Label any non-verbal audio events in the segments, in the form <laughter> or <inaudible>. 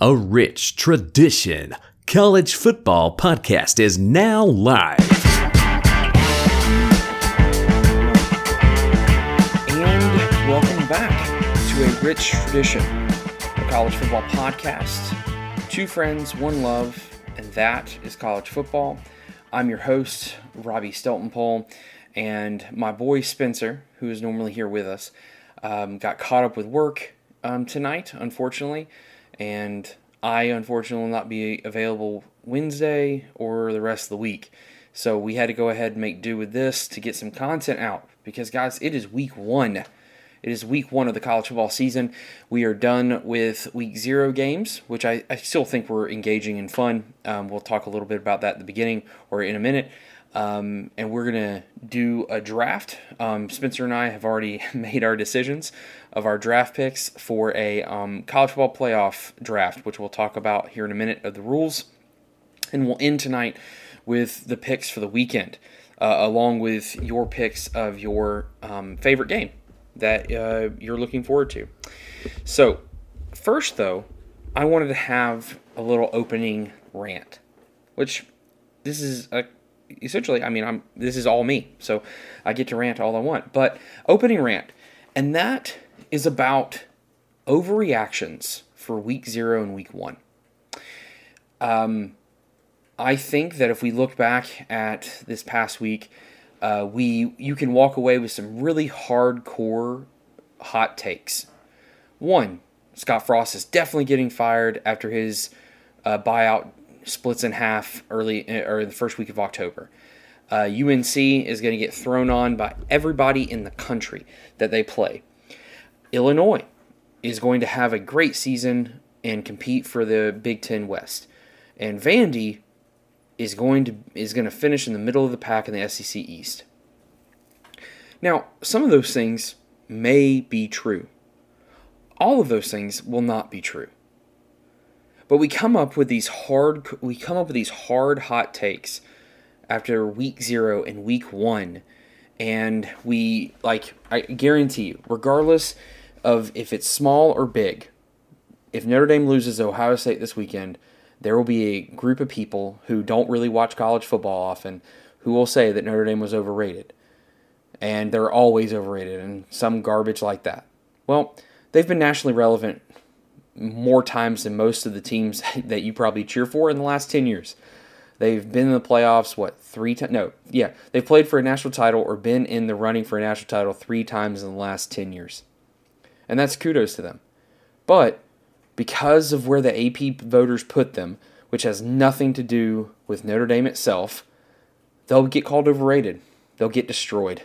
A rich tradition. College Football Podcast is now live. And welcome back to a rich tradition, a college football podcast. Two friends, one love, and that is college football. I'm your host, Robby Steltonpole, and my boy Spencer, who is normally here with us, um, got caught up with work um, tonight, unfortunately, and I unfortunately will not be available Wednesday or the rest of the week. So we had to go ahead and make do with this to get some content out because, guys, it is week one. It is week one of the college football season. We are done with week zero games, which I, I still think were engaging and fun. Um, we'll talk a little bit about that at the beginning or in a minute. Um, and we're going to do a draft. Um, Spencer and I have already <laughs> made our decisions of our draft picks for a um, college football playoff draft, which we'll talk about here in a minute of the rules. And we'll end tonight with the picks for the weekend, uh, along with your picks of your um, favorite game that uh, you're looking forward to. So, first, though, I wanted to have a little opening rant, which this is a essentially, I mean, I'm this is all me, so I get to rant all I want. But opening rant, and that is about overreactions for week zero and week one. Um, I think that if we look back at this past week, uh, we you can walk away with some really hardcore hot takes. One, Scott Frost is definitely getting fired after his uh, buyout splits in half early uh, or the first week of October. Uh, UNC is going to get thrown on by everybody in the country that they play. Illinois is going to have a great season and compete for the Big Ten West, and Vandy is going to is going to finish in the middle of the pack in the SEC East. Now, some of those things may be true. All of those things will not be true. But we come up with these hard we come up with these hard hot takes after week 0 and week 1 and we like I guarantee you regardless of if it's small or big if Notre Dame loses Ohio State this weekend there will be a group of people who don't really watch college football often who will say that Notre Dame was overrated and they're always overrated and some garbage like that. Well, they've been nationally relevant more times than most of the teams <laughs> that you probably cheer for in the last 10 years. They've been in the playoffs, what, three times? No, yeah. They've played for a national title or been in the running for a national title three times in the last 10 years. And that's kudos to them. But because of where the AP voters put them, which has nothing to do with Notre Dame itself, they'll get called overrated. They'll get destroyed.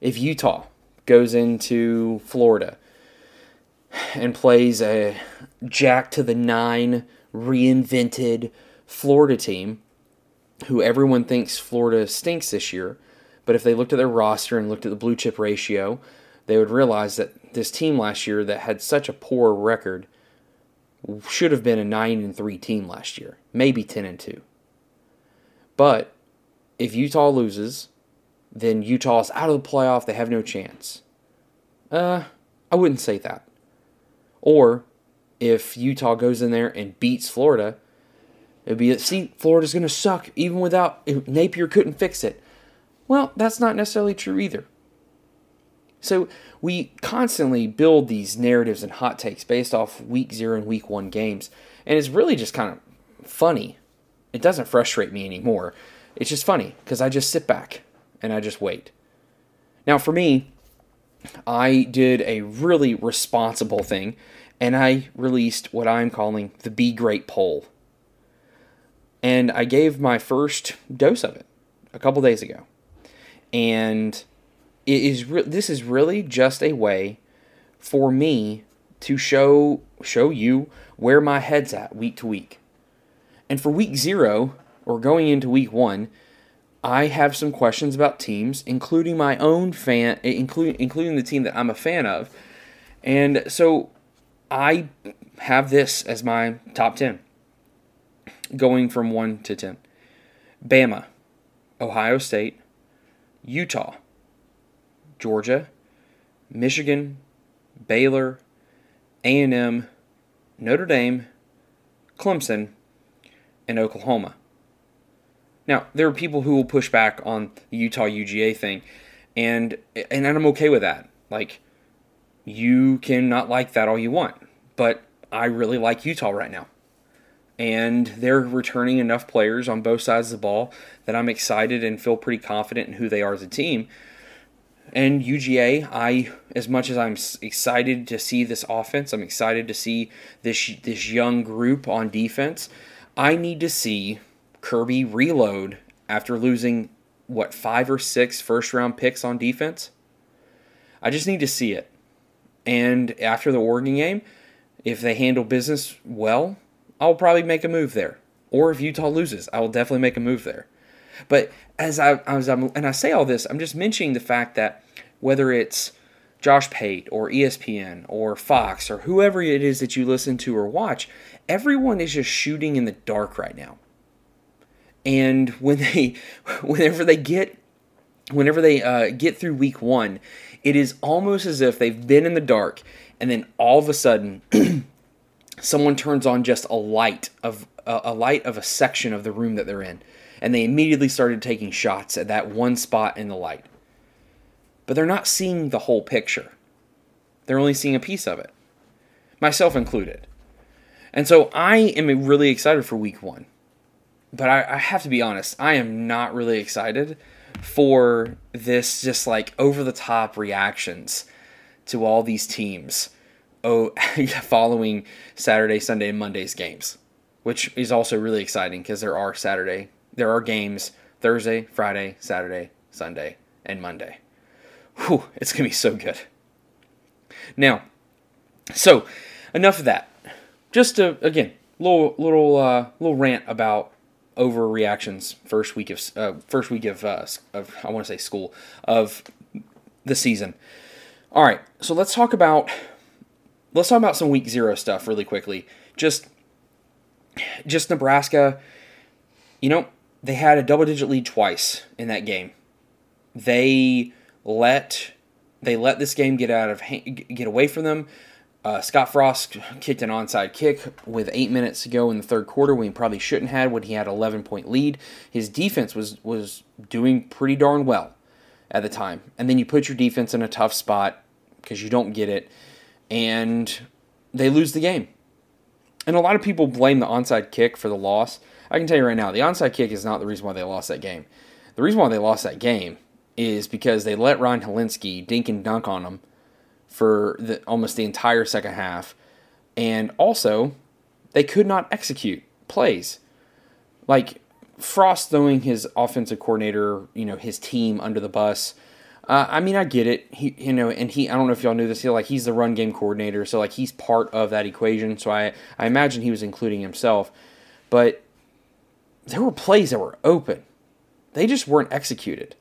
If Utah goes into Florida and plays a jack to the nine reinvented Florida team, who everyone thinks Florida stinks this year, but if they looked at their roster and looked at the blue chip ratio, they would realize that this team last year that had such a poor record should have been a 9 and 3 team last year, maybe 10 and 2. But if Utah loses, then Utah's out of the playoff, they have no chance. Uh, I wouldn't say that. Or if Utah goes in there and beats Florida, it'd be see Florida's going to suck even without Napier couldn't fix it. Well, that's not necessarily true either. So we constantly build these narratives and hot takes based off week 0 and week 1 games, and it's really just kind of funny. It doesn't frustrate me anymore. It's just funny because I just sit back and I just wait. Now, for me, I did a really responsible thing and I released what I'm calling the Be Great poll. And I gave my first dose of it a couple days ago. And it is re- this is really just a way for me to show show you where my head's at week to week. And for week 0 or going into week 1, I have some questions about teams, including my own fan, including including the team that I'm a fan of. And so I have this as my top 10, going from 1 to 10. Bama, Ohio State, Utah, Georgia, Michigan, Baylor, A&M, Notre Dame, Clemson, and Oklahoma. Now, there are people who will push back on the Utah UGA thing, and and I'm okay with that. Like, you can not like that all you want, but I really like Utah right now. And they're returning enough players on both sides of the ball that I'm excited and feel pretty confident in who they are as a team. And UGA, I as much as I'm excited to see this offense, I'm excited to see this this young group on defense. I need to see Kirby reload after losing what five or six first round picks on defense. I just need to see it. And after the Oregon game, if they handle business well, I'll probably make a move there. Or if Utah loses, I will definitely make a move there. But as I as I'm and I say all this, I'm just mentioning the fact that whether it's Josh Pate or ESPN or Fox or whoever it is that you listen to or watch, everyone is just shooting in the dark right now. And when they <laughs> whenever they get whenever they uh, get through week one, it is almost as if they've been in the dark and then all of a sudden <clears throat> someone turns on just a light of a, a light of a section of the room that they're in and they immediately started taking shots at that one spot in the light. But they're not seeing the whole picture. They're only seeing a piece of it myself included. And so i am really excited for week one. But I, I have to be honest i am not really excited for this just like over the top reactions to all these teams oh, <laughs> following Saturday, Sunday, and Monday's games, which is also really exciting because there are Saturday, there are games Thursday, Friday, Saturday, Sunday, and Monday. Whew, it's gonna be so good. Now, so enough of that. Just a again little little uh, little rant about overreactions first week of uh, first week of, uh, of I want to say school of the season. All right, so let's talk about let's talk about some week zero stuff really quickly. Just just Nebraska, you know, they had a double digit lead twice in that game. They let they let this game get out of get away from them. Uh, Scott Frost kicked an onside kick with eight minutes to go in the third quarter when he probably shouldn't have when he had 11 point lead. His defense was was doing pretty darn well at the time, and then you put your defense in a tough spot because you don't get it and they lose the game. And a lot of people blame the onside kick for the loss. I can tell you right now, the onside kick is not the reason why they lost that game. The reason why they lost that game is because they let Ryan Hilinski dink and dunk on them for the, almost the entire second half. And also, they could not execute plays. Like Frost throwing his offensive coordinator, you know, his team under the bus uh, I mean, I get it. He, you know, and he, I don't know if y'all knew this. He, like, he's the run game coordinator, so like he's part of that equation. So I, I imagine he was including himself, but there were plays that were open. They just weren't executed.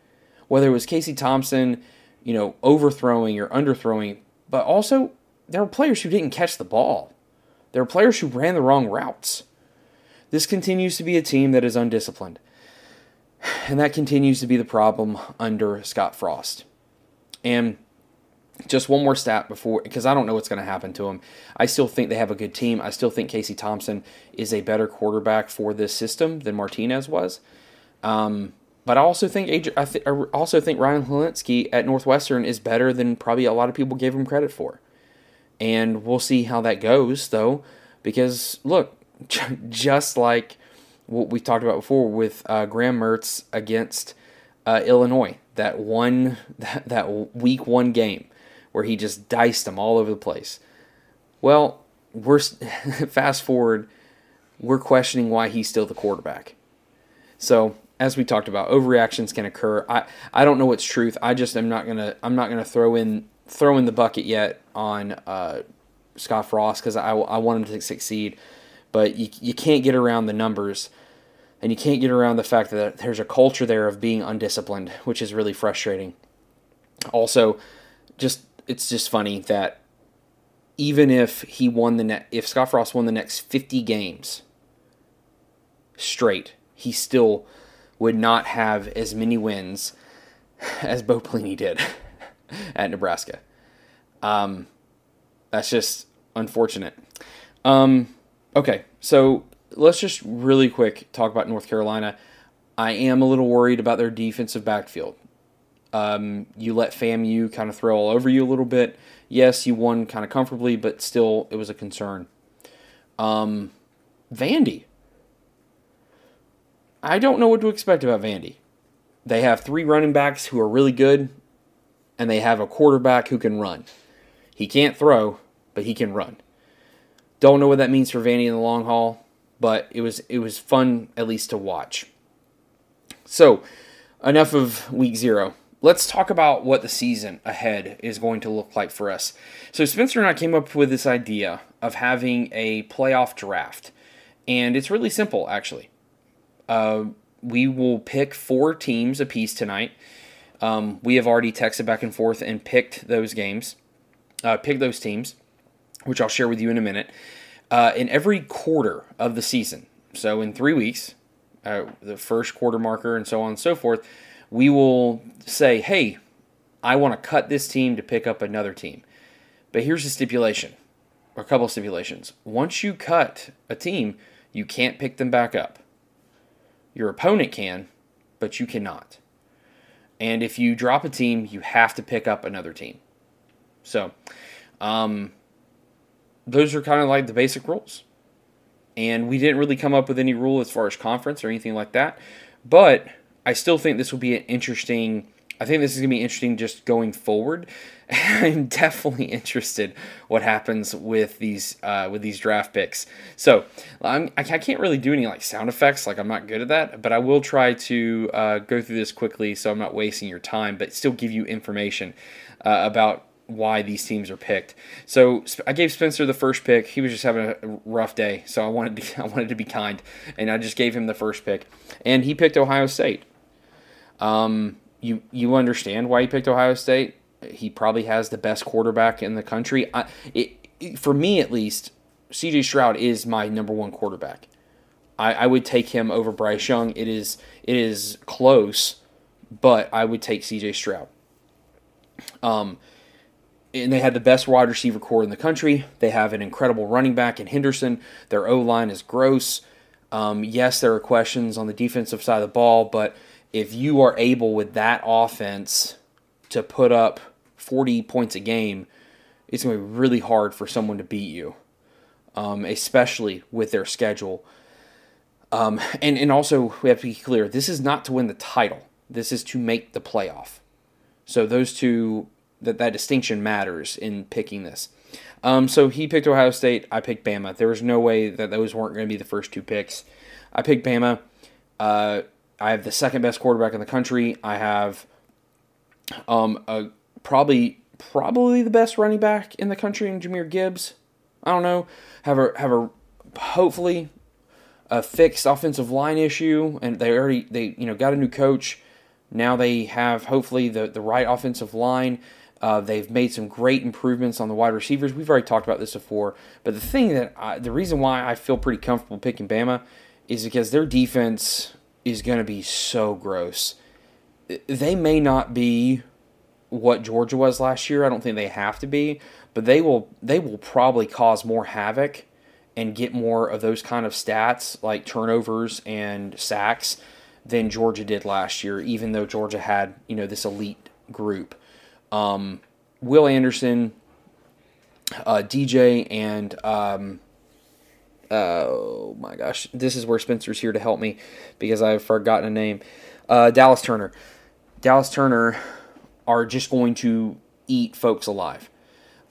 Whether it was Casey Thompson, you know, overthrowing or underthrowing, but also there were players who didn't catch the ball. There were players who ran the wrong routes. This continues to be a team that is undisciplined. <sighs> And that continues to be the problem under Scott Frost. And just one more stat before, because I don't know what's going to happen to him. I still think they have a good team. I still think Casey Thompson is a better quarterback for this system than Martinez was. Um, but I also think I, th- I also think Ryan Hilinski at Northwestern is better than probably a lot of people gave him credit for. And we'll see how that goes, though, because look, <laughs> just like what we talked about before with uh, Graham Mertz against uh, Illinois. That one, <laughs> that, that week one game where he just diced them all over the place. Well, we're <laughs> fast forward, we're questioning why he's still the quarterback. So as we talked about, overreactions can occur. I, I don't know what's truth. I just am not gonna I'm not gonna throw in throw in the bucket yet on uh, Scott Frost because I, I want him to succeed but you, you can't get around the numbers and you can't get around the fact that there's a culture there of being undisciplined, which is really frustrating. Also, just it's just funny that even if he won the net, if Scott Frost won the next 50 games straight, he still would not have as many wins <laughs> as Bo Pelini did <laughs> at Nebraska. Um, that's just unfortunate. Um, okay, so let's just really quick talk about North Carolina. I am a little worried about their defensive backfield. Um, you let FAMU kind of throw all over you a little bit. Yes, you won kind of comfortably, but still, it was a concern. Um, Vandy. I don't know what to expect about Vandy. They have three running backs who are really good, and they have a quarterback who can run. He can't throw, but he can run. Don't know what that means for Vandy in the long haul, but it was it was fun at least to watch. So, enough of week zero. Let's talk about what the season ahead is going to look like for us. So, Spencer and I came up with this idea of having a playoff draft, and it's really simple actually. Uh, we will pick four teams apiece tonight. Um, we have already texted back and forth and picked those games, uh, picked those teams, which I'll share with you in a minute. Uh, in every quarter of the season, so in three weeks, uh, the first quarter marker and so on and so forth, we will say, hey, I want to cut this team to pick up another team. But here's the stipulation, or a couple stipulations. Once you cut a team, you can't pick them back up. Your opponent can, but you cannot. And if you drop a team, you have to pick up another team. So, um, those are kind of like the basic rules. And we didn't really come up with any rule as far as conference or anything like that. But I still think this will be an interesting. I think this is to be interesting just going forward. <laughs> I'm definitely interested what happens with these uh, with these draft picks. So I'm, I can't really do any like sound effects, like I'm not good at that. But I will try to uh, go through this quickly, so I'm not wasting your time, but still give you information uh, about why these teams are picked. So I gave Spencer the first pick. He was just having a rough day, so I wanted to <laughs> I wanted to be kind, and I just gave him the first pick, and he picked Ohio State. Um, you you understand why he picked Ohio State? He probably has the best quarterback in the country. I, it, it, for me at least, C.J. Stroud is my number one quarterback. I, I would take him over Bryce Young. It is it is close, but I would take C.J. Stroud. Um, and they had the best wide receiver corps in the country. They have an incredible running back in Henderson. Their O line is gross. Um, yes, there are questions on the defensive side of the ball, but if you are able with that offense to put up 40 points a game, it's going to be really hard for someone to beat you, um, especially with their schedule. Um, and, and also, we have to be clear this is not to win the title, this is to make the playoff. So those two that that distinction matters in picking this. Um, so he picked Ohio State. I picked Bama. There was no way that those weren't going to be the first two picks. I picked Bama. Uh, I have the second best quarterback in the country. I have um, a, probably probably the best running back in the country in Jahmyr Gibbs. I don't know. Have a have a hopefully a fixed offensive line issue, and they already they you know got a new coach. Now they have hopefully the the right offensive line. Uh, they've made some great improvements on the wide receivers. We've already talked about this before, but the thing that I, the reason why I feel pretty comfortable picking Bama is because their defense is going to be so gross. They may not be what Georgia was last year. I don't think they have to be, but they will they will probably cause more havoc and get more of those kind of stats like turnovers and sacks than Georgia did last year, even though Georgia had, you know, this elite group. Um, Will Anderson, uh, DJ, and um, oh my gosh, this is where Spencer's here to help me because I've forgotten a name. Uh, Dallas Turner. Dallas Turner are just going to eat folks alive.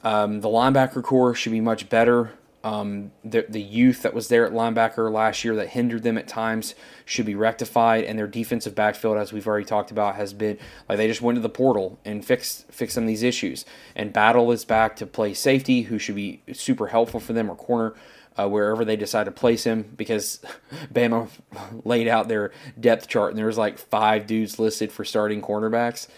Um, the linebacker corps should be much better. Um, the, the youth that was there at linebacker last year that hindered them at times should be rectified, and their defensive backfield, as we've already talked about, has been like they just went to the portal and fixed fixed some of these issues. And Battle is back to play safety, who should be super helpful for them, or corner. Uh, wherever they decide to place him, because <laughs> Bama <laughs> laid out their depth chart and there was like five dudes listed for starting cornerbacks.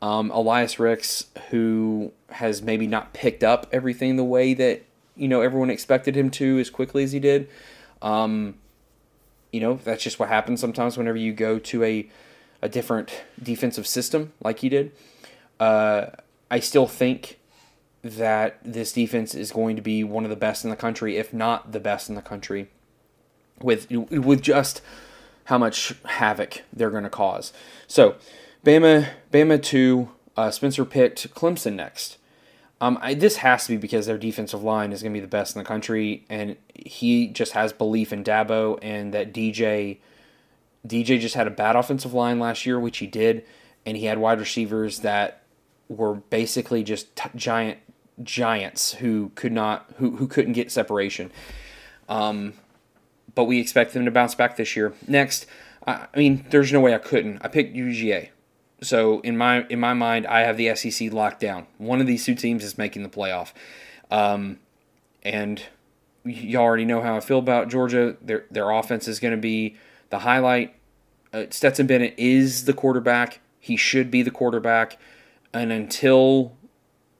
Um, Elias Ricks, who has maybe not picked up everything the way that you know everyone expected him to as quickly as he did. Um, you know that's just what happens sometimes whenever you go to a a different defensive system like he did. Uh, I still think that this defense is going to be one of the best in the country, if not the best in the country, with with just how much havoc they're going to cause. So, Bama, Bama two, uh, Spencer picked Clemson next. Um, I, this has to be because their defensive line is going to be the best in the country, and he just has belief in Dabo and that DJ. DJ just had a bad offensive line last year, which he did, and he had wide receivers that were basically just t- giant giants who could not who, who couldn't get separation. Um, but we expect them to bounce back this year. Next, I, I mean, there's no way I couldn't. I picked UGA. So in my in my mind, I have the SEC locked down. One of these two teams is making the playoff, um, and you already know how I feel about Georgia. Their their offense is going to be the highlight. Uh, Stetson Bennett is the quarterback. He should be the quarterback, and until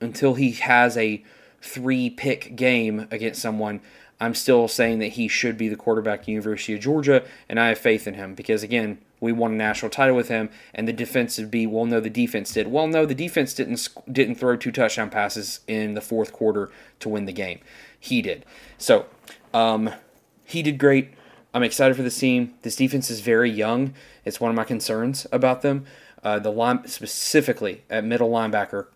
until he has a three pick game against someone, I'm still saying that he should be the quarterback at University of Georgia, and I have faith in him because again, we won a national title with him, and the defense would be, well, no, the defense did. Well, no, the defense didn't didn't throw two touchdown passes in the fourth quarter to win the game. He did. So, um, he did great. I'm excited for this team. This defense is very young. It's one of my concerns about them. Uh, the line specifically at middle linebacker.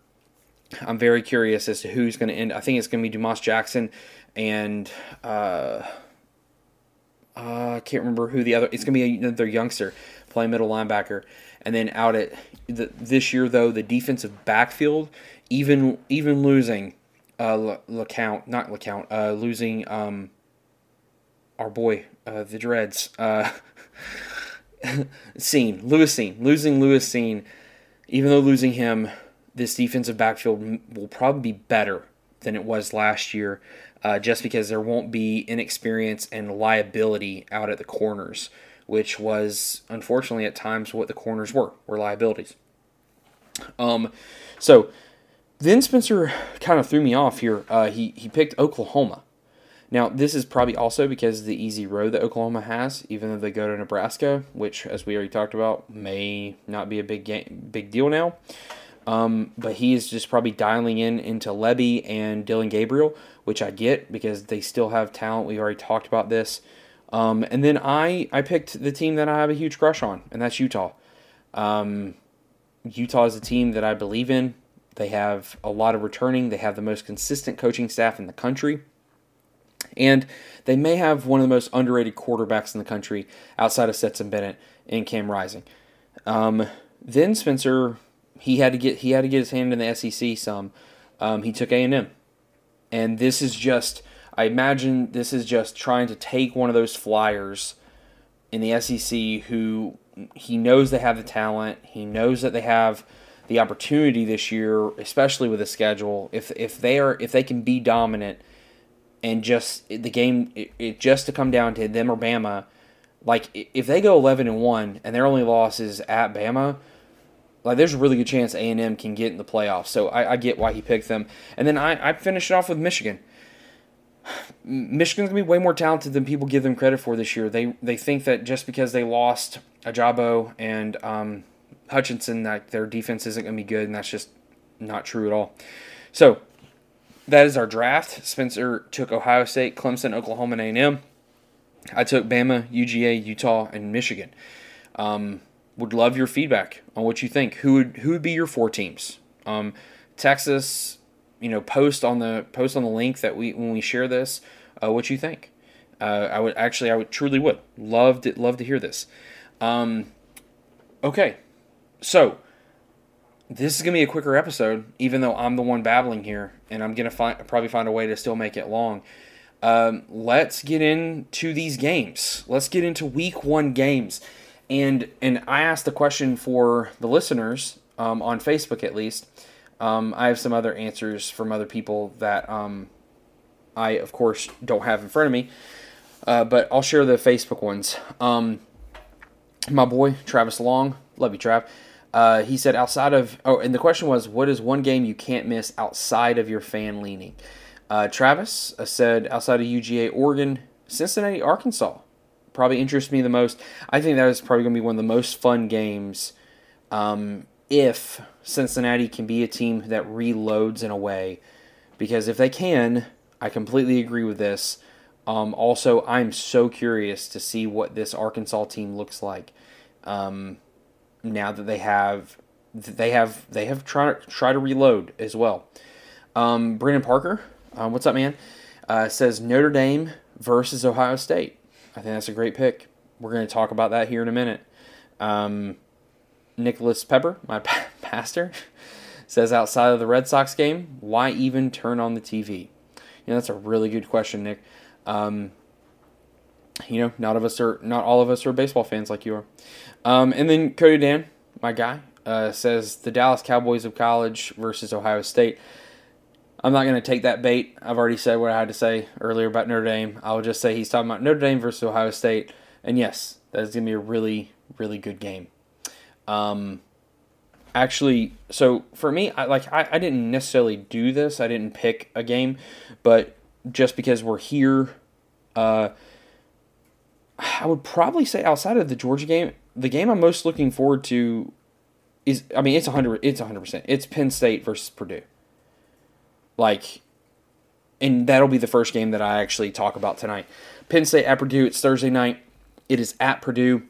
I'm very curious as to who's going to end. I think it's going to be Dumas Jackson and uh, uh, I can't remember who the other. It's going to be another youngster playing middle linebacker, and then out at the, this year though the defensive backfield, even even losing uh, LeCounte, not LeCount, uh, losing um, our boy uh, the Dreads. Uh, <laughs> Cine, losing Lewis Cine, even though losing him, this defensive backfield will probably be better than it was last year, uh, just because there won't be inexperience and liability out at the corners, which was unfortunately at times what the corners were, were liabilities. Um, so then Spencer kind of threw me off here. Uh, he he picked Oklahoma. Now, this is probably also because of the easy road that Oklahoma has, even though they go to Nebraska, which, as we already talked about, may not be a big game, big deal now. Um, but he is just probably dialing in into Lebby and Dillon Gabriel, which I get because they still have talent. We already talked about this. Um, and then I, I picked the team that I have a huge crush on, and that's Utah. Um, Utah is a team that I believe in. They have a lot of returning. They have the most consistent coaching staff in the country. And they may have one of the most underrated quarterbacks in the country outside of Stetson Bennett and Cam Rising. Um, then Spencer, he had to get he had to get his hand in the SEC some. Um, he took A and M, and this is just I imagine this is just trying to take one of those flyers in the SEC who he knows they have the talent. He knows that they have the opportunity this year, especially with the schedule. If if they are if they can be dominant and just the game it, it, just to come down to them or Bama. Like if they go eleven and one and their only loss is at Bama, like there's a really good chance A and M can get in the playoffs. So I, I, get why he picked them. And then I I finished it off with Michigan. Michigan's gonna be way more talented than people give them credit for this year. They they think that just because they lost Ojabo and um, Hutchinson, that their defense isn't gonna be good, and that's just not true at all. So that is our draft. Spencer took Ohio State, Clemson, Oklahoma, and A&M. I took Bama, UGA, Utah, and Michigan. Um, would love your feedback on what you think. Who would who would be your four teams? Um, Texas, you know, post on the post on the link that we when we share this. Uh, what you think? Uh, I would actually, I would truly would love to love to hear this. Um, okay, so this is gonna be a quicker episode, even though I'm the one babbling here, and I'm gonna find probably find a way to still make it long. Um, let's get into these games. Let's get into Week One games, and and I asked the question for the listeners um, on Facebook at least. Um, I have some other answers from other people that um, I of course don't have in front of me, uh, but I'll share the Facebook ones. Um, my boy Travis Long, love you, Trav uh, he said outside of oh, and the question was, what is one game you can't miss outside of your fan leaning? Uh, Travis uh, said outside of UGA, Oregon, Cincinnati, Arkansas, probably interests me the most. I think that is probably going to be one of the most fun games. Um, if Cincinnati can be a team that reloads in a way because if they can, I completely agree with this. Um, also, I'm so curious to see what this Arkansas team looks like um, now that they have they have they have tried try to reload as well. Um, Brandon Parker, uh, what's up, man? Uh, says Notre Dame versus Ohio State. I think that's a great pick. We're going to talk about that here in a minute. Um, Nicholas Pepper, my <laughs> pastor, says outside of the Red Sox game, why even turn on the TV? You know, that's a really good question, Nick. Um, you know, not of us are not all of us are baseball fans like you are. Um, and then Cody Dan, my guy, uh, says the Dallas Cowboys of college versus Ohio State. I'm not going to take that bait. I've already said what I had to say earlier about Notre Dame. I'll just say he's talking about Notre Dame versus Ohio State. And yes, that's going to be a really, really good game. Um, actually, so for me, I like I, I didn't necessarily do this. I didn't pick a game, but just because we're here, uh, I would probably say outside of the Georgia game, the game I'm most looking forward to is I mean it's hundred it's hundred percent it's Penn State versus Purdue. Like, and that'll be the first game that I actually talk about tonight. Penn State at Purdue. It's Thursday night. It is at Purdue.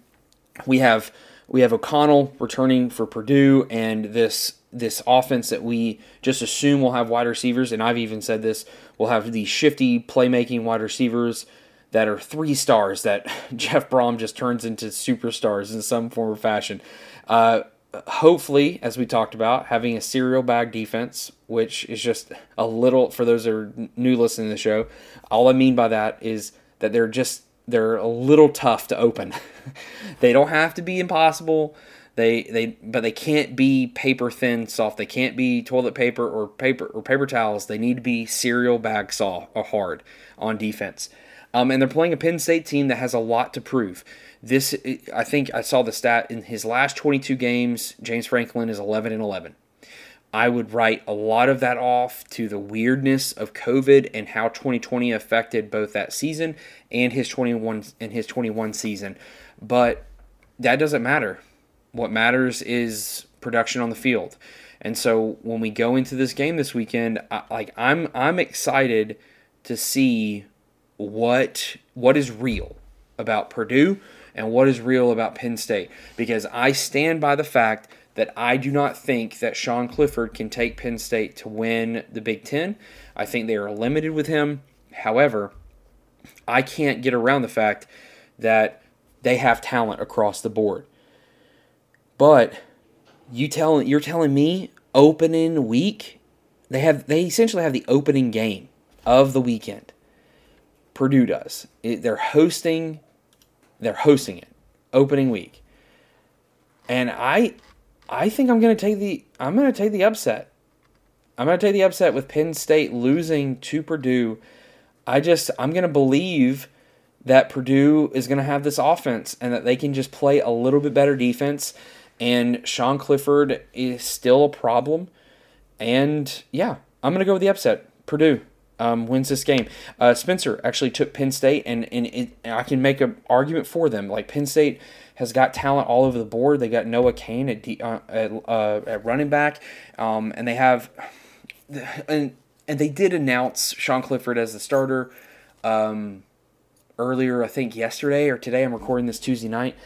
We have we have O'Connell returning for Purdue, and this this offense that we just assume will have wide receivers, and I've even said this, will have these shifty playmaking wide receivers that are three stars that <laughs> Jeff Brohm just turns into superstars in some form or fashion. Uh, hopefully, as we talked about, having a cereal bag defense, which is just a little for those that are new listening to the show. All I mean by that is that they're just they're a little tough to open. <laughs> they don't have to be impossible. They they but they can't be paper thin soft. They can't be toilet paper or paper or paper towels. They need to be cereal bag soft or hard on defense. Um, and they're playing a Penn State team that has a lot to prove. This, I think, I saw the stat in his last 22 games. James Franklin is 11 and 11. I would write a lot of that off to the weirdness of COVID and how 2020 affected both that season and his 21 and his 21 season. But that doesn't matter. What matters is production on the field. And so when we go into this game this weekend, I, like I'm I'm excited to see what what is real about Purdue and what is real about Penn State because I stand by the fact that I do not think that Sean Clifford can take Penn State to win the Big 10. I think they are limited with him. However, I can't get around the fact that they have talent across the board. But you tell you're telling me opening week they have they essentially have the opening game of the weekend. Purdue does. It, they're hosting they're hosting it opening week. And I I think I'm going to take the I'm going to take the upset. I'm going to take the upset with Penn State losing to Purdue. I just I'm going to believe that Purdue is going to have this offense and that they can just play a little bit better defense and Sean Clifford is still a problem. And yeah, I'm going to go with the upset. Purdue um, wins this game. Uh, Spencer actually took Penn State, and, and, it, and I can make an argument for them. Like Penn State has got talent all over the board. They got Noah Cain at uh, at, uh, at running back, um, and they have and and they did announce Sean Clifford as the starter um, earlier. I think yesterday or today. I'm recording this Tuesday night.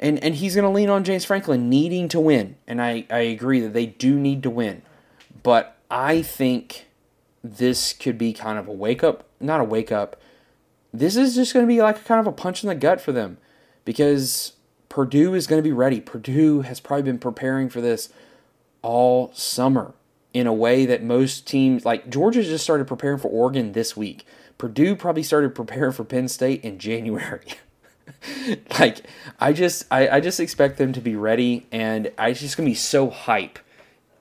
And, and he's going to lean on James Franklin needing to win. And I, I agree that they do need to win. But I think this could be kind of a wake up, not a wake up. This is just going to be like kind of a punch in the gut for them because Purdue is going to be ready. Purdue has probably been preparing for this all summer in a way that most teams, like Georgia, just started preparing for Oregon this week. Purdue probably started preparing for Penn State in <laughs> January. <laughs> like I just I, I just expect them to be ready and I just gonna be so hype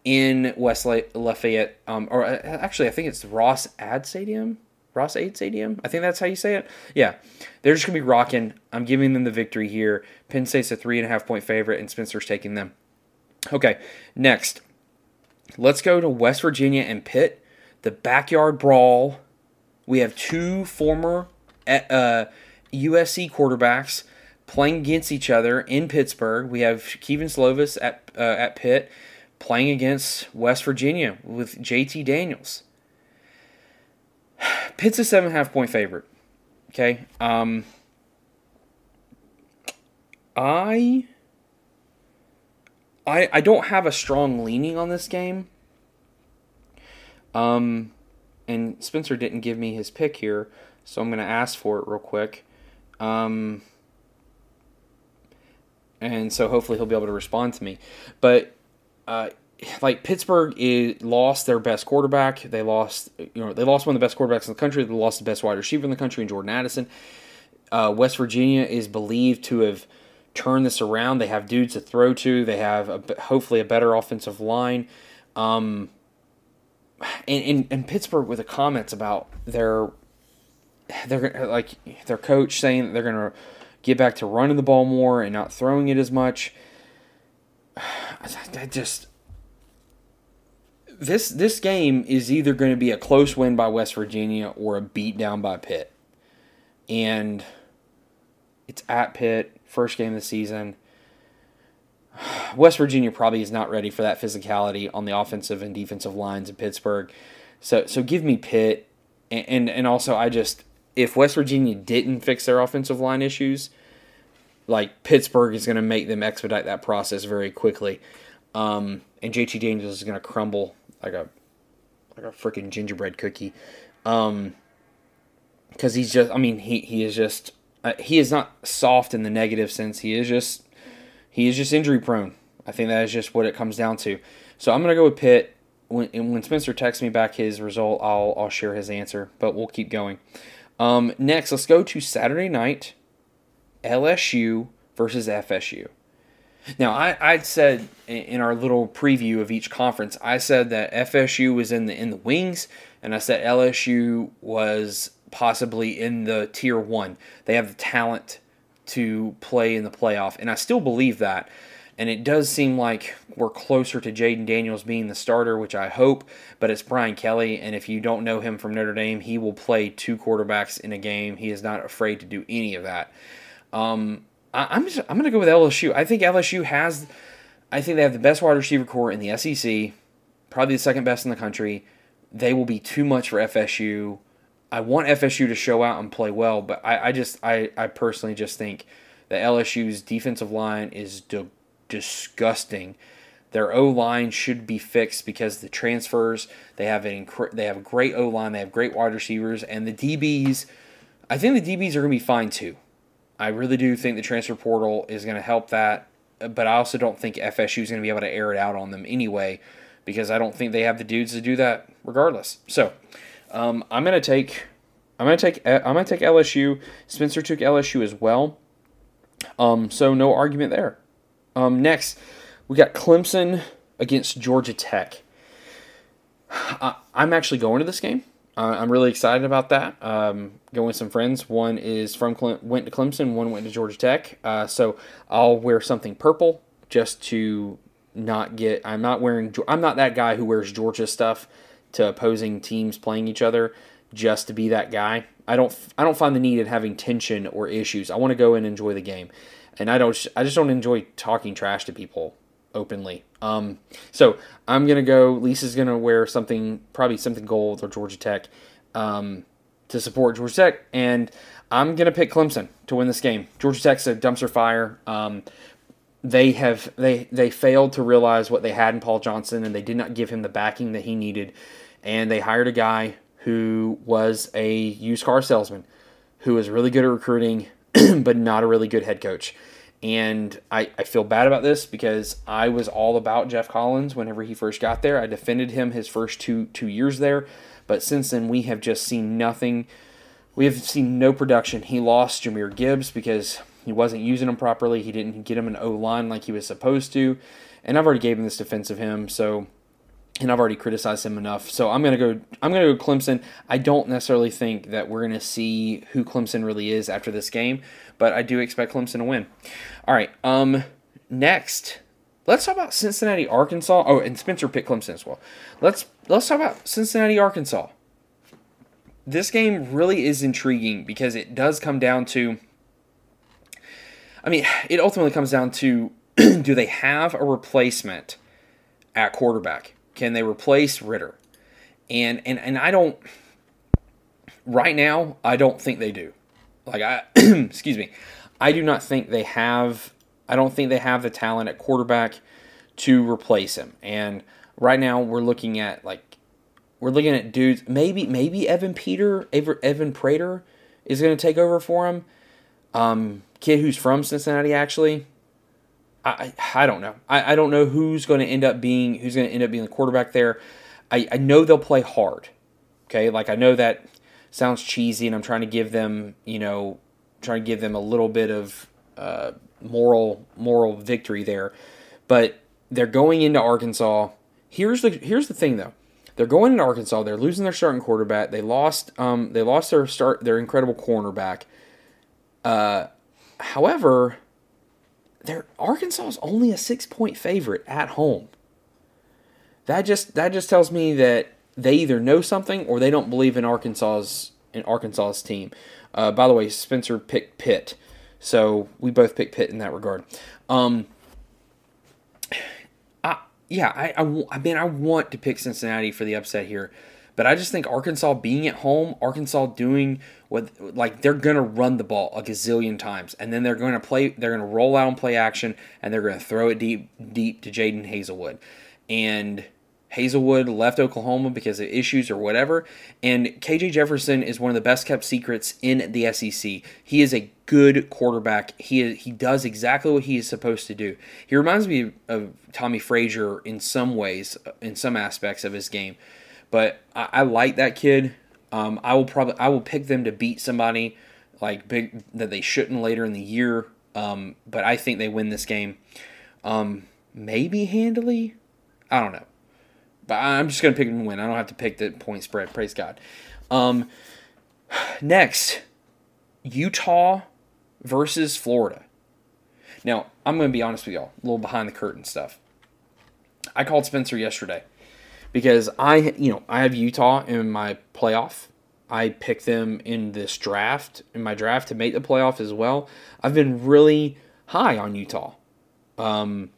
in West Lafayette, um, or uh, actually, I think it's Ross Ad Stadium. Ross Ade Stadium. I think that's how you say it. Yeah, they're just gonna be rocking. I'm giving them the victory here. Penn State's a three and a half point favorite, and Spencer's taking them. Okay, next, let's go to West Virginia and Pitt. The backyard brawl. We have two former uh, USC quarterbacks playing against each other in Pittsburgh. We have Kevin Slovis at uh, at Pitt playing against West Virginia with JT Daniels. <sighs> Pitt's a seven and a half point favorite. Okay. Um, I, I, I don't have a strong leaning on this game. Um, and Spencer didn't give me his pick here, so I'm going to ask for it real quick. Um, and so hopefully he'll be able to respond to me. But uh, like Pittsburgh is, lost their best quarterback. They lost, you know, they lost one of the best quarterbacks in the country. They lost the best wide receiver in the country, in Jordan Addison. Uh, West Virginia is believed to have turned this around. They have dudes to throw to. They have a, hopefully a better offensive line. Um, and, and, and Pittsburgh with the comments about their they're like their coach saying they're gonna get back to running the ball more and not throwing it as much. <sighs> I just this this game is either going to be a close win by West Virginia or a beat down by Pitt, and it's at Pitt, first game of the season. <sighs> West Virginia probably is not ready for that physicality on the offensive and defensive lines in Pittsburgh. So so give me Pitt and and, and also I just if West Virginia didn't fix their offensive line issues, like Pittsburgh is going to make them expedite that process very quickly. Um, and JT Daniels is going to crumble like a like a freaking gingerbread cookie. Um, because he's just I mean he he is just uh, he is not soft in the negative sense. He is just he is just injury prone. I think that is just what it comes down to. So I'm gonna go with Pitt. When when Spencer texts me back his result, I'll I'll share his answer. But we'll keep going. Um, next, let's go to Saturday night. LSU versus FSU. Now, I I said in our little preview of each conference, I said that FSU was in the in the wings, and I said LSU was possibly in the tier one. They have the talent to play in the playoff, and I still believe that. And it does seem like we're closer to Jayden Daniels being the starter, which I hope, but it's Brian Kelly. And if you don't know him from Notre Dame, he will play two quarterbacks in a game. He is not afraid to do any of that. Um, I, am just, I'm going to go with LSU. I think LSU has, I think they have the best wide receiver corps in the SEC, probably the second best in the country. They will be too much for FSU. I want FSU to show out and play well, but I, I just I, I personally just think that LSU's defensive line is di- disgusting. Their O line should be fixed because the transfers they have an they have a great O line, they have great wide receivers, and the DBs. I think the DBs are going to be fine too. I really do think the transfer portal is going to help that, but I also don't think FSU is going to be able to air it out on them anyway because I don't think they have the dudes to do that regardless. So um, I'm gonna take I'm gonna take I'm gonna take LSU. Spencer took LSU as well. Um, so no argument there. Um, next, we got Clemson against Georgia Tech. I, am actually going to this game. Uh, I'm really excited about that. Um, going with some friends. One is from Cle- went to Clemson. One went to Georgia Tech. Uh, so I'll wear something purple just to not get. I'm not wearing. I'm not that guy who wears Georgia stuff to opposing teams playing each other just to be that guy. I don't I don't find the need in having tension or issues. I want to go and enjoy the game. And I don't I just don't enjoy talking trash to people openly. Um, so I'm gonna go. Lisa's gonna wear something, probably something gold or Georgia Tech, um, to support Georgia Tech, and I'm gonna pick Clemson to win this game. Georgia Tech's a dumpster fire. Um, they have they they failed to realize what they had in Paul Johnson, and they did not give him the backing that he needed and they hired a guy who was a used car salesman who was really good at recruiting, <clears throat> but not a really good head coach. And I, I feel bad about this because I was all about Geoff Collins whenever he first got there. I defended him his first two two years there, but since then we have just seen nothing. We have seen no production. He lost Jahmyr Gibbs because he wasn't using him properly. He didn't get him an O line like he was supposed to, and I've already gave him this defense of him. So and I've already criticized him enough. So I'm gonna go. I'm gonna go Clemson. I don't necessarily think that we're gonna see who Clemson really is after this game, but I do expect Clemson to win. All right. Um. Next, let's talk about Cincinnati, Arkansas. Oh, and Spencer picked Clemson as well. Let's let's talk about Cincinnati, Arkansas. This game really is intriguing because it does come down to. I mean, it ultimately comes down to <clears throat> do they have a replacement at quarterback? Can they replace Ridder? And and and I don't right now, I don't think they do. Like I, <clears throat> excuse me, I do not think they have. I don't think they have the talent at quarterback to replace him. And right now, we're looking at like we're looking at dudes. Maybe maybe Evan Peter, Evan Prater is going to take over for him. Um, kid who's from Cincinnati, actually. I, I don't know. I, I don't know who's going to end up being who's going to end up being the quarterback there. I, I know they'll play hard. Okay, like I know that sounds cheesy, and I'm trying to give them, you know, trying to give them a little bit of uh, moral moral victory there, but they're going into Arkansas. Here's the here's the thing though. They're going into Arkansas. They're losing their starting quarterback. They lost um, they lost their start their incredible cornerback. Uh, however, their Arkansas is only a six point favorite at home. That just that just tells me that they either know something or they don't believe in Arkansas's in Arkansas's team. Uh, by the way, Spencer picked Pitt, so we both picked Pitt in that regard. Um, I, yeah, I, I, I mean, I want to pick Cincinnati for the upset here, but I just think Arkansas being at home, Arkansas doing what like they're gonna run the ball a gazillion times, and then they're gonna play, they're gonna roll out and play action, and they're gonna throw it deep, deep to Jadon Haselwood, and Haselwood left Oklahoma because of issues or whatever. And KJ Jefferson is one of the best kept secrets in the SEC. He is a good quarterback. He he does exactly what he is supposed to do. He reminds me of Tommie Frazier in some ways, in some aspects of his game. But I, I like that kid. Um, I will probably I will pick them to beat somebody like big that they shouldn't later in the year. Um, but I think they win this game. Um, maybe handily. I don't know. But I'm just going to pick and win. I don't have to pick the point spread. Praise God. Um, <sighs> next, Utah versus Florida. Now, I'm going to be honest with y'all, a little behind the curtain stuff. I called Spencer yesterday because I, you know, I have Utah in my playoff. I picked them in this draft, in my draft to make the playoff as well. I've been really high on Utah. Um,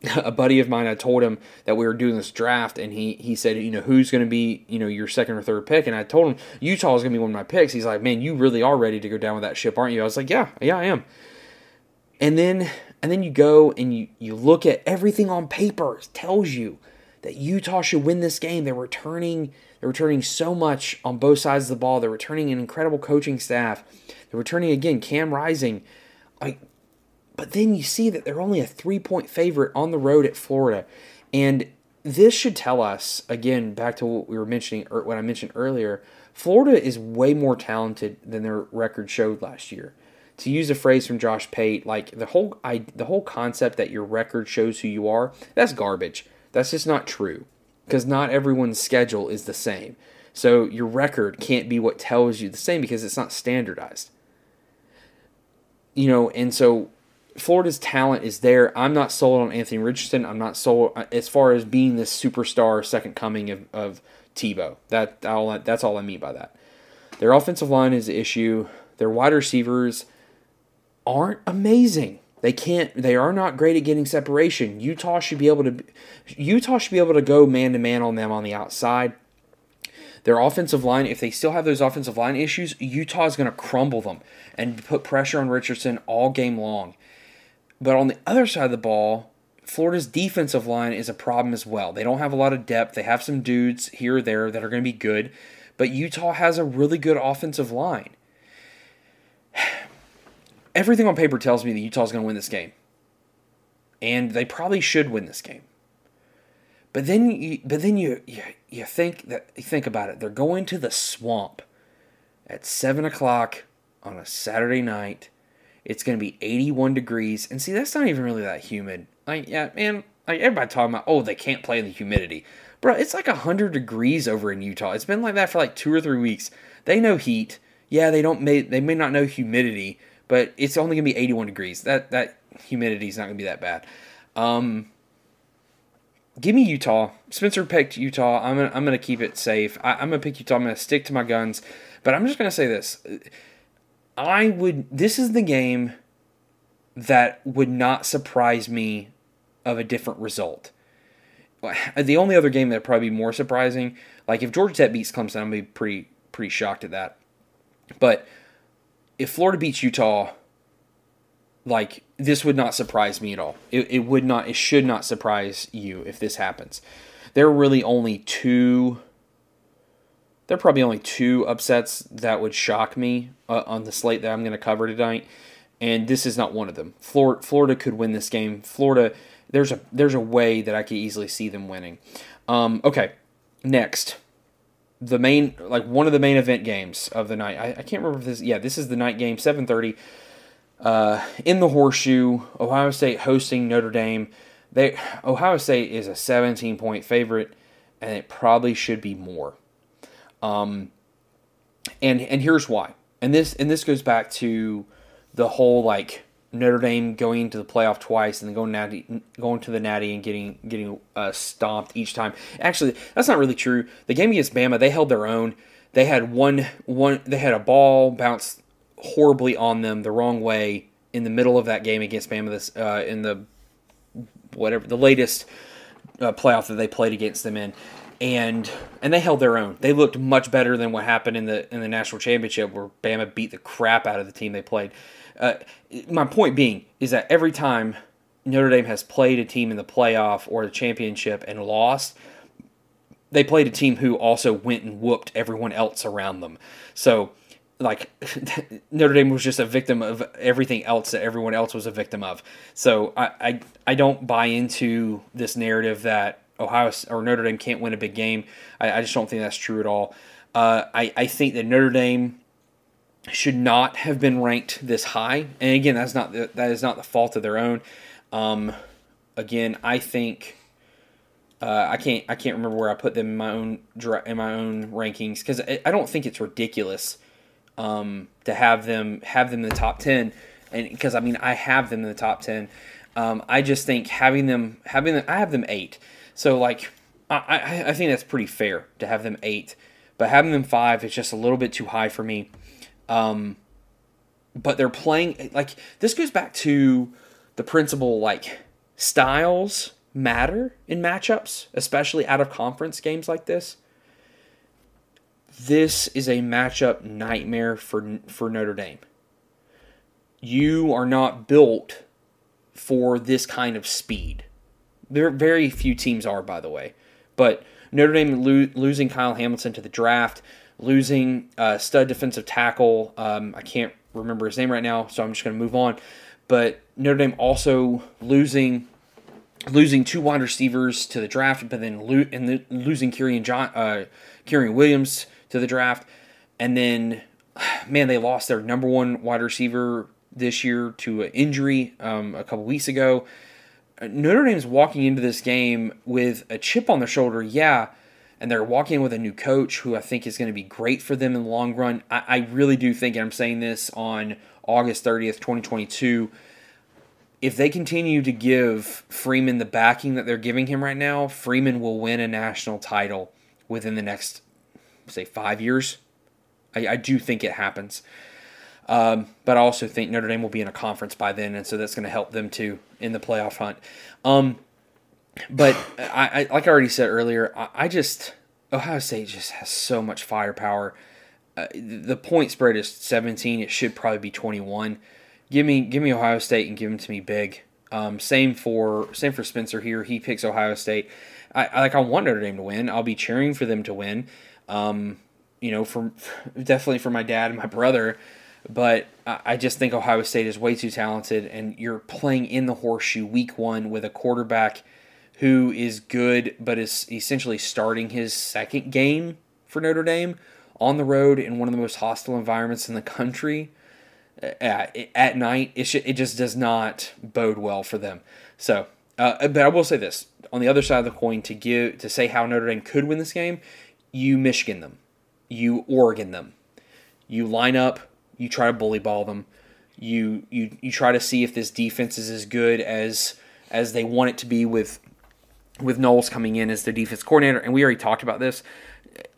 <laughs> a buddy of mine, I told him that we were doing this draft, and he he said, you know, who's going to be, you know, your second or third pick? And I told him Utah is going to be one of my picks. He's like, man, you really are ready to go down with that ship, aren't you? I was like, yeah, yeah, I am. And then and then you go and you you look at everything on paper tells you that Utah should win this game. They're returning they're returning so much on both sides of the ball. They're returning an incredible coaching staff. They're returning again Cam Rising. Like but then you see that they're only a three point favorite on the road at Florida. And this should tell us, again, back to what we were mentioning, or what I mentioned earlier, Florida is way more talented than their record showed last year. To use a phrase from Josh Pate, like the whole I, the whole concept that your record shows who you are, that's garbage. That's just not true. Because not everyone's schedule is the same. So your record can't be what tells you the same because it's not standardized. You know, and so Florida's talent is there. I'm not sold on Anthony Richardson. I'm not sold uh, as far as being this superstar second coming of, of Tebow. That that's all I mean by that. Their offensive line is the issue. Their wide receivers aren't amazing. They can't. They are not great at getting separation. Utah should be able to. Utah should be able to go man to man on them on the outside. Their offensive line, if they still have those offensive line issues, Utah is going to crumble them and put pressure on Richardson all game long. But on the other side of the ball, Florida's defensive line is a problem as well. They don't have a lot of depth. They have some dudes here or there that are going to be good, but Utah has a really good offensive line. <sighs> Everything on paper tells me that Utah's going to win this game. And they probably should win this game. But then you, but then you, you, you think that you think about it. They're going to the swamp at seven o'clock on a Saturday night it's going to be 81 degrees. And see, that's not even really that humid. Like, yeah, man, like everybody talking about, oh, they can't play in the humidity. Bro, it's like 100 degrees over in Utah. It's been like that for like two or three weeks. They know heat. Yeah, they don't may they may not know humidity, but it's only gonna be 81 degrees. That that humidity is not gonna be that bad. Um, give me Utah. Spencer picked Utah. I'm gonna I'm gonna keep it safe. I, I'm gonna pick Utah. I'm gonna stick to my guns. But I'm just gonna say this: I would. This is the game that would not surprise me of a different result. Uh, the only other game that would probably be more surprising, like if Georgia Tech beats Clemson, I'm be pretty pretty shocked at that. But if Florida beats Utah, like this would not surprise me at all. It, it would not. It should not surprise you if this happens. There are really only two. There are probably only two upsets that would shock me uh, on the slate that I'm going to cover tonight, and this is not one of them. Florida, Florida could win this game. Florida, there's a there's a way that I could easily see them winning. Um, okay, next the main like one of the main event games of the night. I, I can't remember if this yeah, this is the night game, seven thirty. Uh, in the horseshoe, Ohio State hosting Notre Dame. They Ohio State is a 17 point favorite, and it probably should be more. Um, and and here's why. And this and this goes back to the whole like Notre Dame going to the playoff twice and then going natty, going to the natty and getting getting uh, stomped each time. Actually, that's not really true. The game against Bama, they held their own. They had one one. They had a ball bounce horribly on them the wrong way in the middle of that game against Bama. This uh, in the whatever the latest uh, playoff that they played against them in, and and they held their own. They looked much better than what happened in the in the national championship where Bama beat the crap out of the team they played. Uh, my point being is that every time Notre Dame has played a team in the playoff or the championship and lost, they played a team who also went and whooped everyone else around them. So, like, <laughs> Notre Dame was just a victim of everything else that everyone else was a victim of. So, I, I, I don't buy into this narrative that Ohio or Notre Dame can't win a big game. I, I just don't think that's true at all. Uh, I, I think that Notre Dame should not have been ranked this high. And again, that's not the, that is not the fault of their own. Um, again, I think uh, I can't I can't remember where I put them in my own in my own rankings because I, don't think it's ridiculous um, to have them have them in the top ten. And because I mean I have them in the top ten. Um, I just think having them having them I have them eight. So like I, I, think that's pretty fair to have them eight. But having them five is just a little bit too high for me. Um, but they're playing like this goes back to the principle like styles matter in matchups, especially out of conference games like this. This is a matchup nightmare for for Notre Dame. You are not built for this kind of speed. There very few teams are, by the way, but Notre Dame lo- losing Kyle Hamilton to the draft losing uh, stud defensive tackle. Um, I can't remember his name right now, so I'm just going to move on. But Notre Dame also losing losing two wide receivers to the draft, but then lo- and the, losing Kyren John uh, Williams to the draft, and then <sighs> man, they lost their number one wide receiver this year to an injury um, a couple weeks ago. Notre Dame's walking into this game with a chip on their shoulder. Yeah, and they're walking in with a new coach who I think is going to be great for them in the long run. I, I really do think, and I'm saying this on August 30th, 2022, if they continue to give Freeman the backing that they're giving him right now, Freeman will win a national title within the next, say, five years. I, I do think it happens. Um, but I also think Notre Dame will be in a conference by then, and so that's going to help them too in the playoff hunt. Um, but I, I, like I already said earlier, I, I, just Ohio State just has so much firepower. Uh, the point spread is 17. It should probably be 21. Give me give me Ohio State and give them to me big. Um, same for same for Spencer here. He picks Ohio State. I, I like I want Notre Dame to win. I'll be cheering for them to win. Um, you know, from <laughs> definitely for my dad and my brother. But I just think Ohio State is way too talented, and you're playing in the horseshoe week one with a quarterback who is good but is essentially starting his second game for Notre Dame on the road in one of the most hostile environments in the country at, night. It, it just does not bode well for them. So, uh, but I will say this on the other side of the coin to give to say how Notre Dame could win this game, you Michigan them, you Oregon them, you line up, you try to bully ball them, you you you try to see if this defense is as good as as they want it to be with with Knowles coming in as the defense coordinator, and we already talked about this.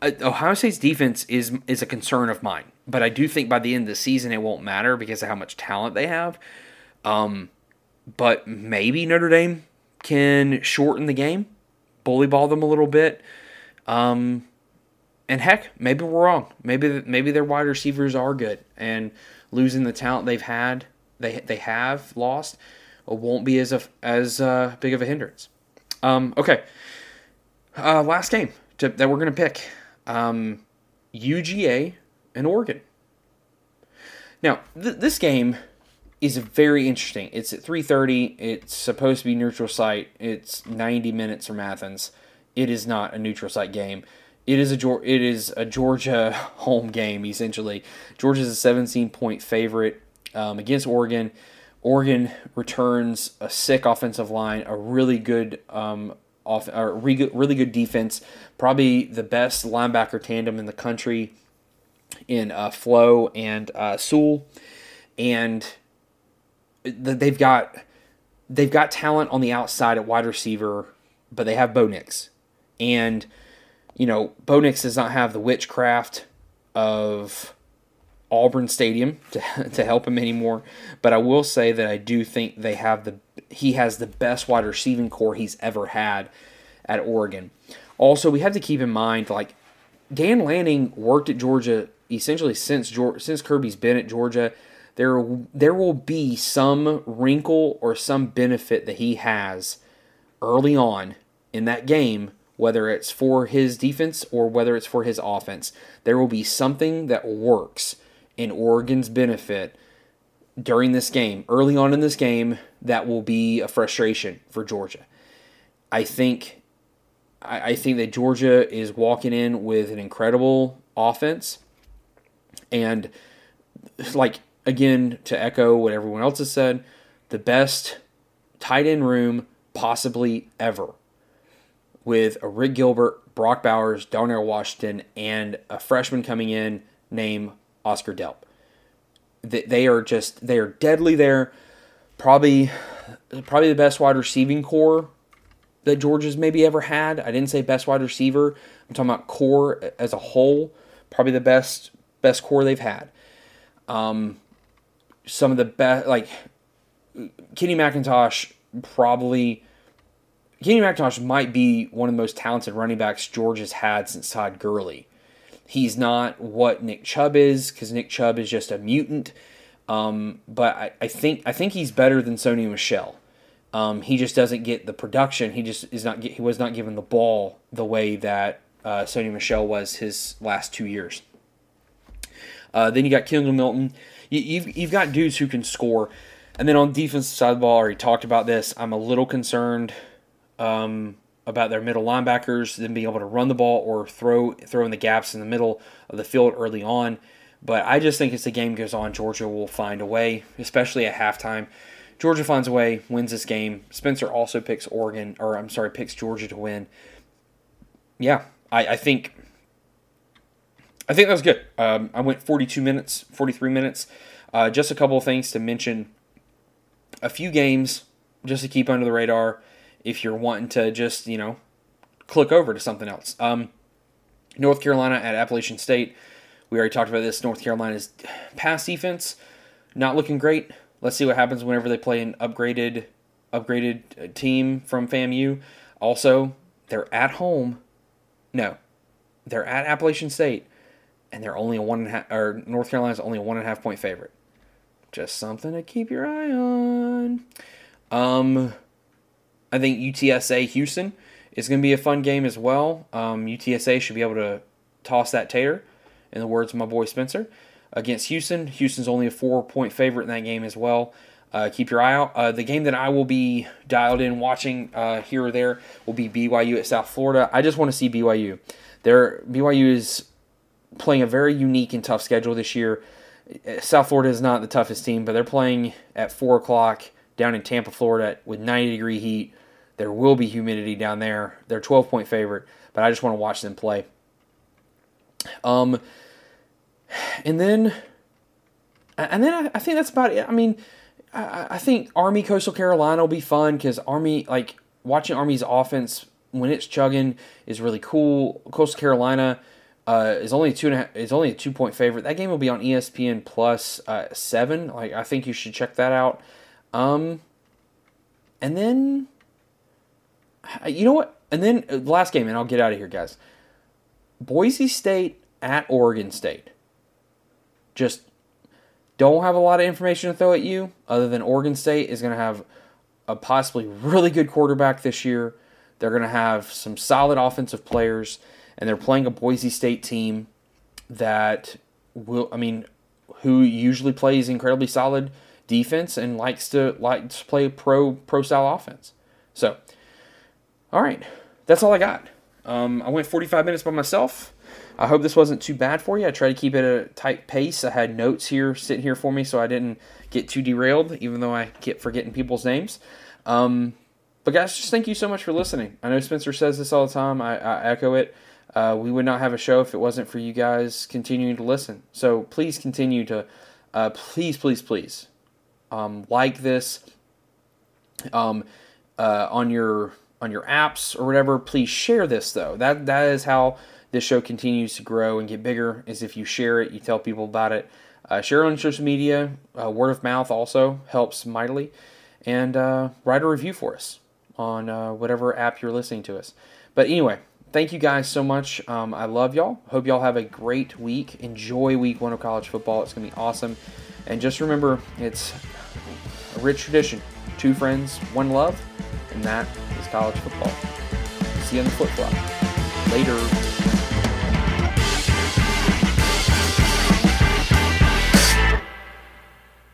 Uh, Ohio State's defense is is a concern of mine, but I do think by the end of the season it won't matter because of how much talent they have. Um, but maybe Notre Dame can shorten the game, bully ball them a little bit, um, and heck, maybe we're wrong. Maybe maybe their wide receivers are good, and losing the talent they've had, they they have lost, won't be as a, as uh, big of a hindrance. Um, okay, uh, last game to, that we're gonna pick, um, UGA and Oregon. Now th- this game is very interesting. It's at 3:30. It's supposed to be neutral site. It's 90 minutes from Athens. It is not a neutral site game. It is a it is a Georgia <laughs> home game essentially. Georgia's a 17 point favorite um, against Oregon. Oregon returns a sick offensive line, a really good um, off, or really good defense, probably the best linebacker tandem in the country in uh, Flowe and uh, Sewell, and they've got they've got talent on the outside at wide receiver, but they have Bo Nix, and you know Bo Nix does not have the witchcraft of Auburn Stadium to, <laughs> to help him anymore. But I will say that I do think they have the he has the best wide receiving corps he's ever had at Oregon. Also, we have to keep in mind like Dan Lanning worked at Georgia essentially since since Kirby's been at Georgia there there will be some wrinkle or some benefit that he has early on in that game whether it's for his defense or whether it's for his offense. There will be something that works in Oregon's benefit during this game early on in this game that will be a frustration for Georgia. I think I, think that Georgia is walking in with an incredible offense. And like again, to echo what everyone else has said, the best tight end room possibly ever with Arik Gilbert, Brock Bowers, Darnell Washington, and a freshman coming in named Oscar Delp. They are just they are deadly there. Probably probably the best wide receiving corps that Georgia's maybe ever had. I didn't say best wide receiver. I'm talking about corps as a whole. Probably the best best corps they've had. Um, some of the best, like Kenny McIntosh, probably Kenny McIntosh might be one of the most talented running backs Georgia's had since Todd Gurley. He's not what Nick Chubb is because Nick Chubb is just a mutant. Um, but I, I, think I think he's better than Sony Michel. Um, he just doesn't get the production. He just is not. He was not given the ball the way that uh, Sony Michel was his last two years. Uh, then you got Kendall Milton you, have you've got dudes who can score. And then on defensive side of the ball, I already talked about this. I'm a little concerned um, about their middle linebackers, them being able to run the ball or throw throw in the gaps in the middle of the field early on. But I just think as the game goes on, Georgia will find a way, especially at halftime. Georgia finds a way, wins this game. Spencer also picks Oregon, or I'm sorry, picks Georgia to win. Yeah, I, I think I think that was good. Um, I went 42 minutes, 43 minutes. Uh, just a couple of things to mention. A few games just to keep under the radar if you're wanting to just, you know, click over to something else. Um, North Carolina at Appalachian State. We already talked about this. North Carolina's pass defense not looking great. Let's see what happens whenever they play an upgraded upgraded uh, team from FAMU. Also, they're at home. No, they're at Appalachian State and they're only a one and a half, or North Carolina's only a one and a half point favorite. Just something to keep your eye on. Um, I think UTSA Houston is going to be a fun game as well. Um, UTSA should be able to toss that tater, in the words of my boy Spencer, against Houston. Houston's only a four point favorite in that game as well. Uh, keep your eye out. Uh, the game that I will be dialed in watching uh, here or there will be BYU at South Florida. I just want to see BYU. There, BYU is playing a very unique and tough schedule this year. South Florida is not the toughest team, but they're playing at 4 o'clock down in Tampa, Florida with 90 degree heat. There will be humidity down there. They're 12 point favorite, but I just want to watch them play. Um, and then, and then I, I think that's about it. I mean, I, I think Army Coastal Carolina will be fun because Army, like watching Army's offense when it's chugging, is really cool. Coastal Carolina uh, is only a two and a half, is only a two point favorite. That game will be on ESPN plus uh, seven. Like I think you should check that out. Um, and then you know what? And then uh, last game, and I'll get out of here, guys. Boise State at Oregon State. Just don't have a lot of information to throw at you other than Oregon State is going to have a possibly really good quarterback this year. They're going to have some solid offensive players, and they're playing a Boise State team that will, I mean, who usually plays incredibly solid defense and likes to likes to play pro pro style offense. So, all right, that's all I got. Um, I went 45 minutes by myself. I hope this wasn't too bad for you. I tried to keep it at a tight pace. I had notes here sitting here for me so I didn't get too derailed, even though I keep forgetting people's names. Um, but guys, just thank you so much for listening. I know Spencer says this all the time. I, I echo it. Uh, we would not have a show if it wasn't for you guys continuing to listen. So please continue to, uh, please, please, please, um, like this um, uh, on your on your apps or whatever. Please share this though. That that is how this show continues to grow and get bigger. Is if you share it, you tell people about it. Uh, share on social media. Uh, word of mouth also helps mightily, and uh, write a review for us on uh, whatever app you're listening to us. But anyway, thank you guys so much. Um, I love y'all. Hope y'all have a great week. Enjoy week one of college football. It's going to be awesome. And just remember, it's a rich tradition. Two friends, one love, and that is college football. See you on the flip flop. Later.